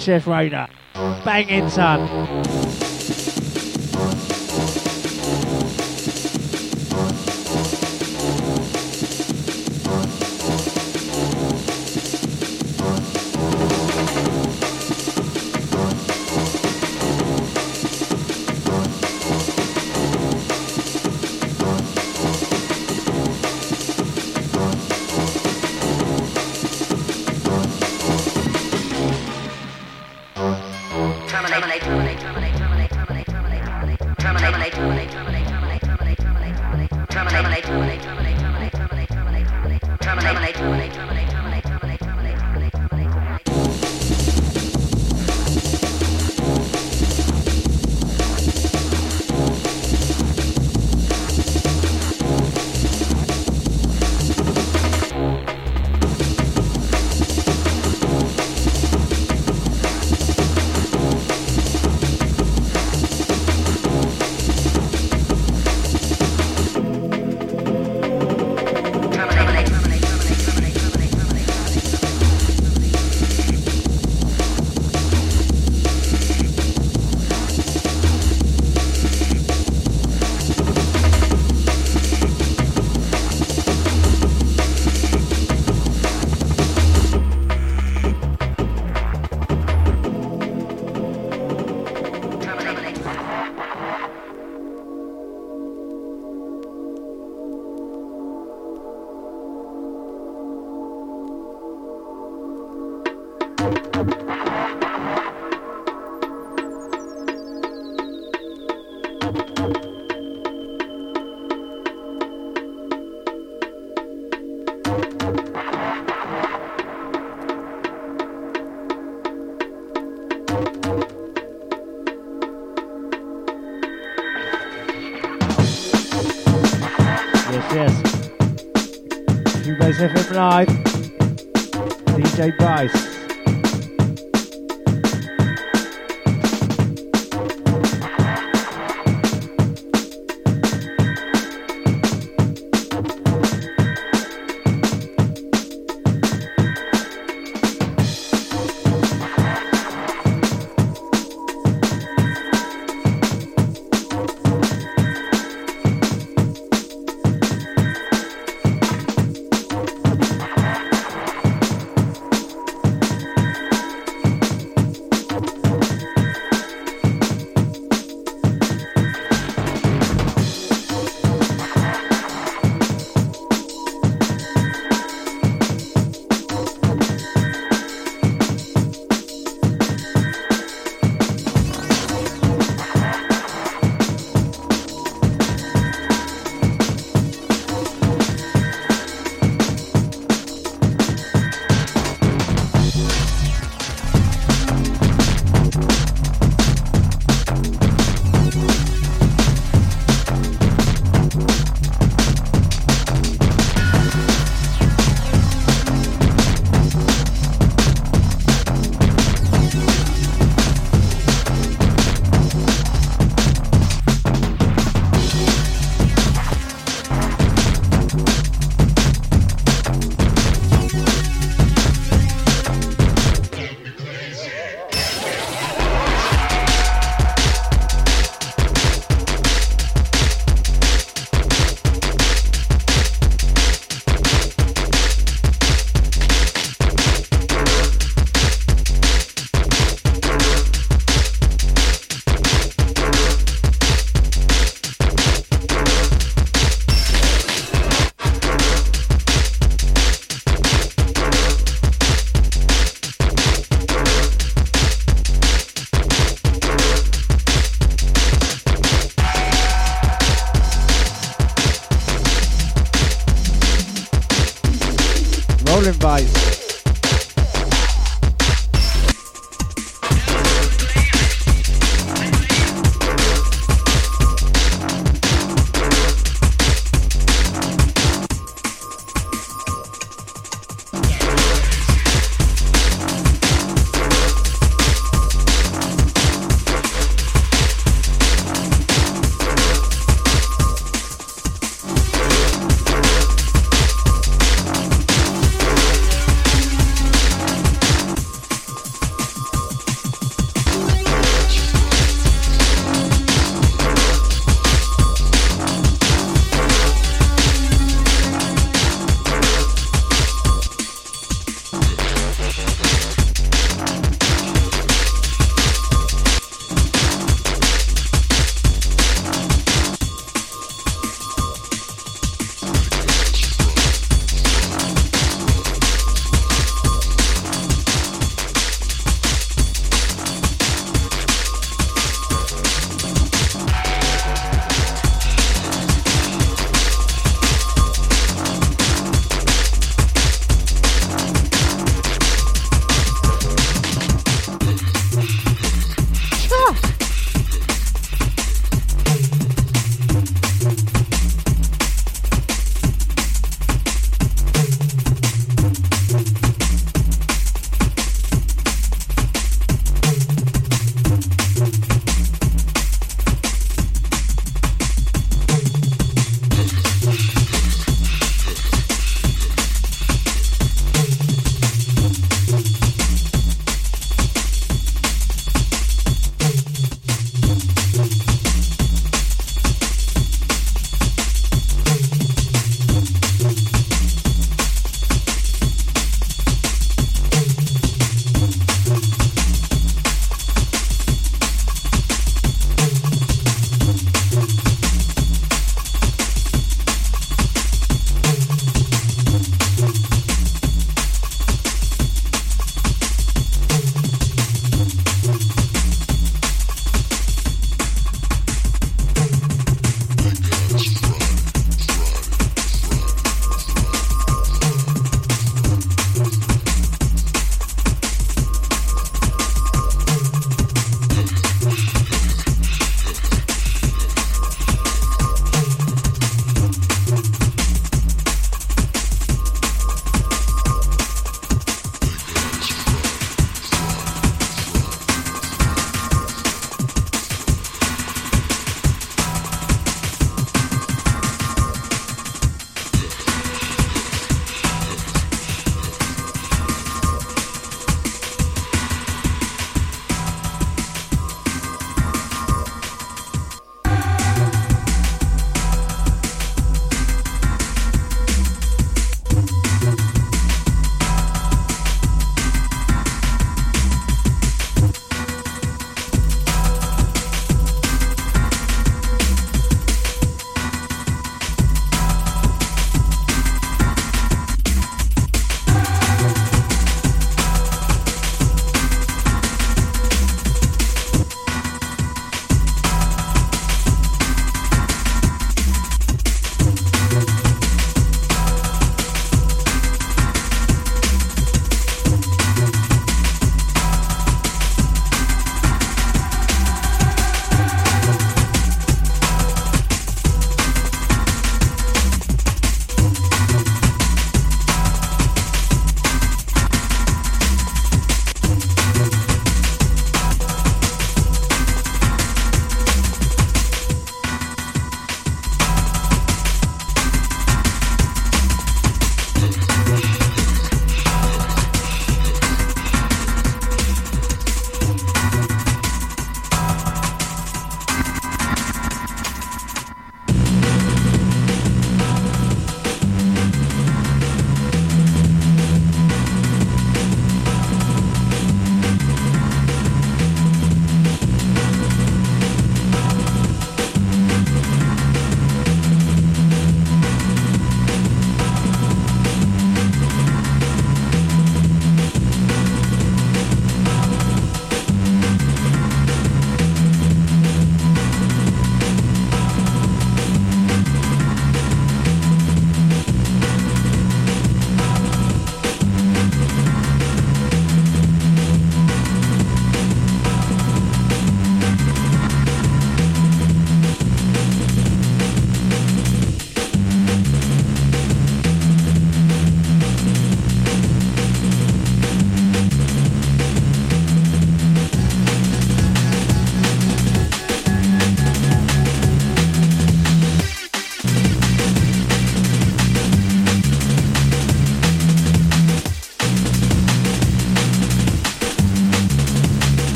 VHS Raider. Banging, son.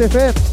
efeitos.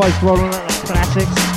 Vice rolling out classics.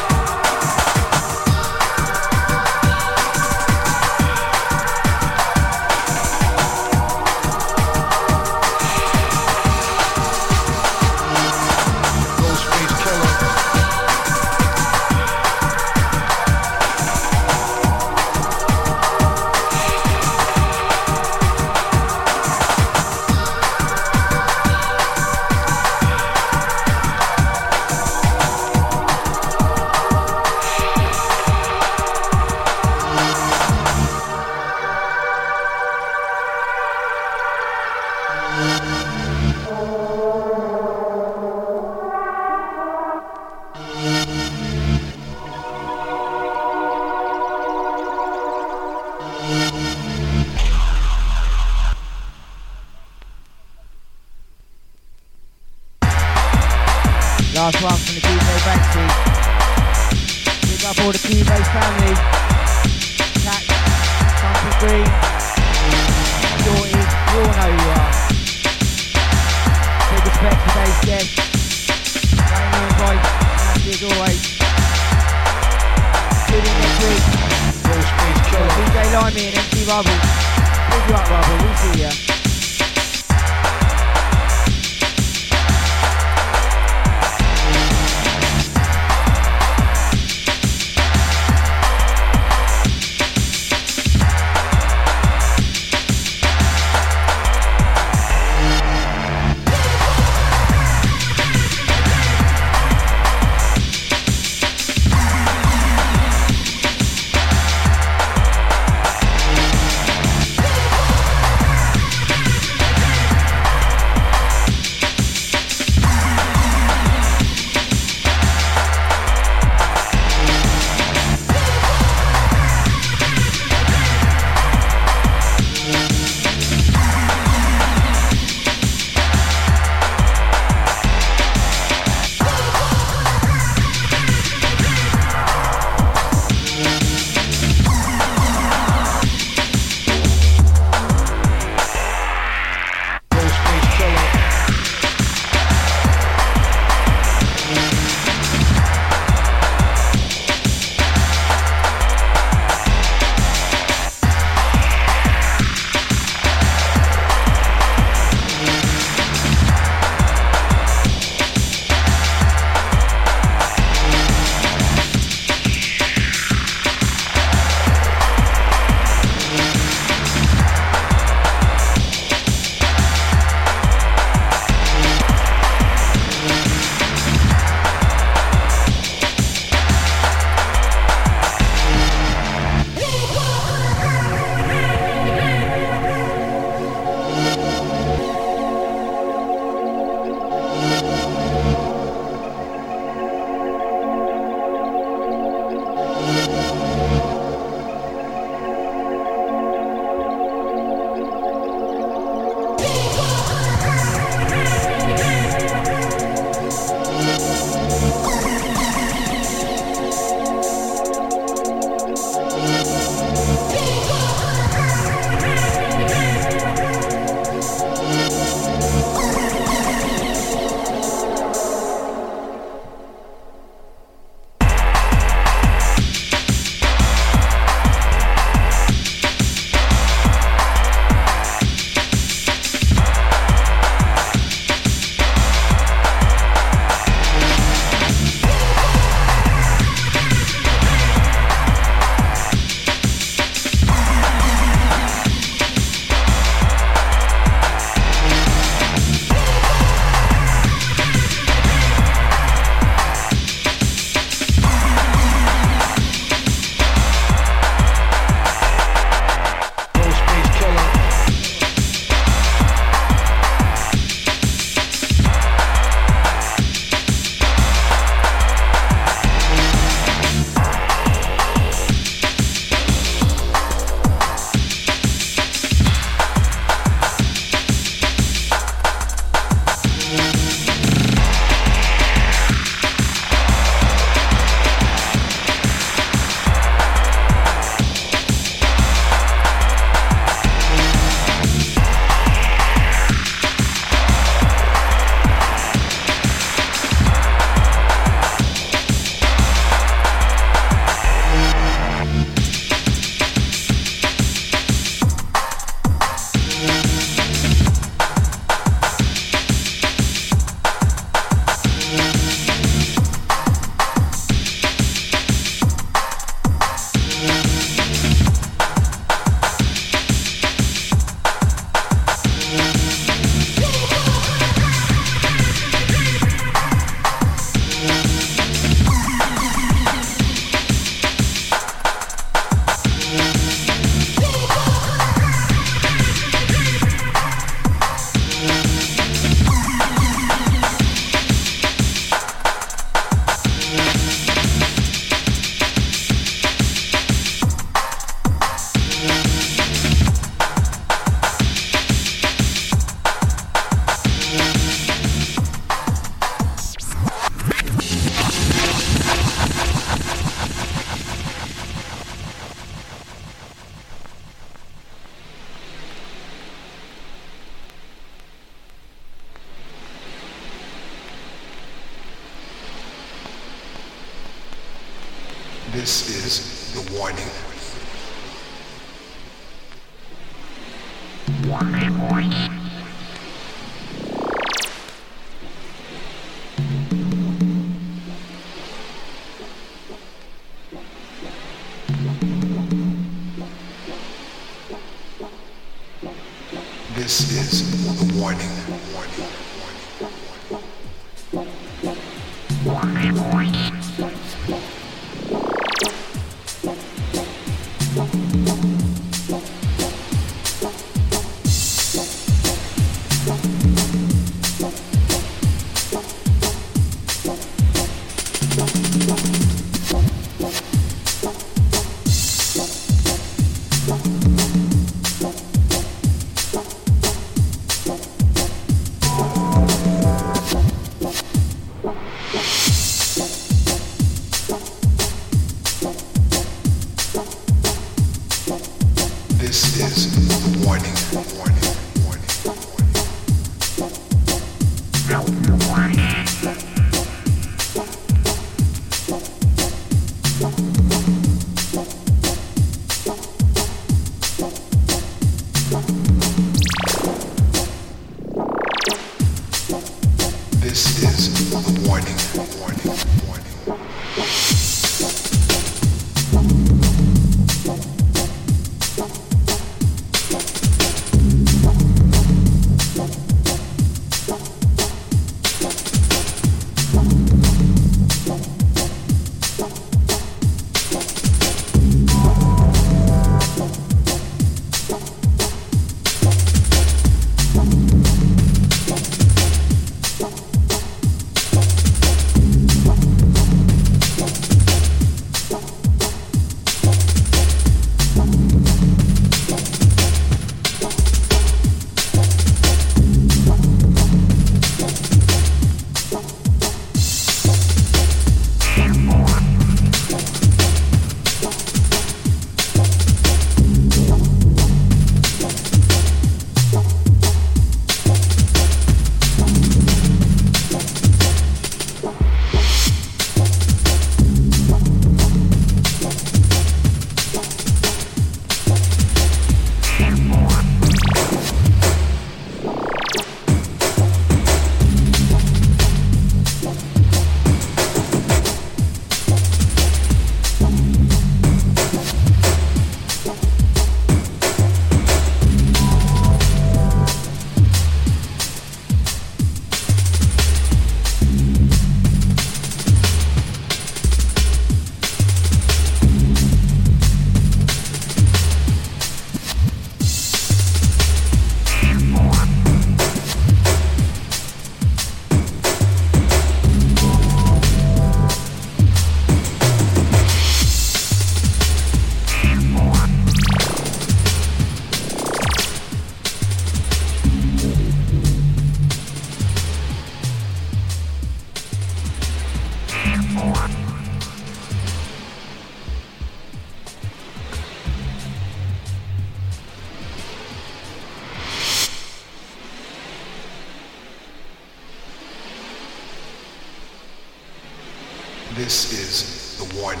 This is the warning,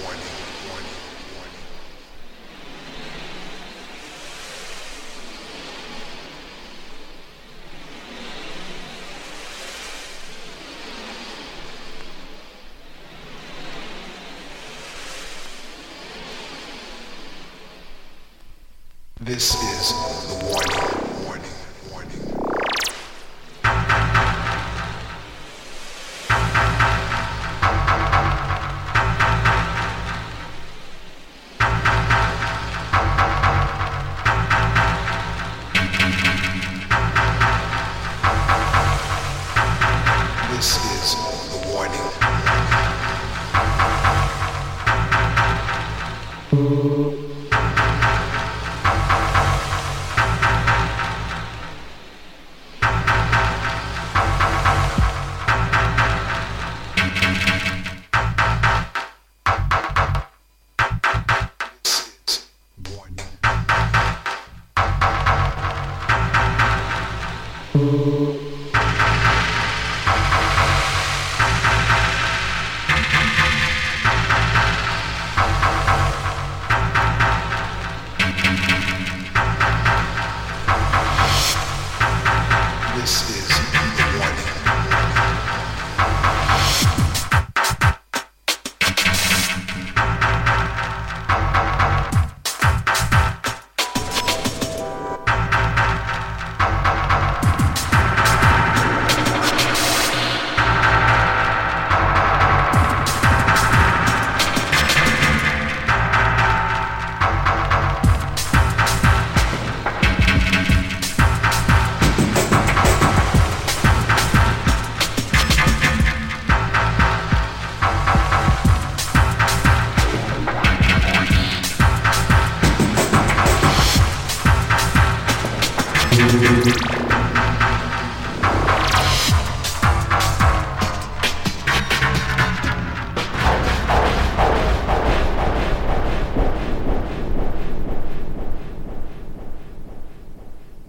warning, warning, warning. This is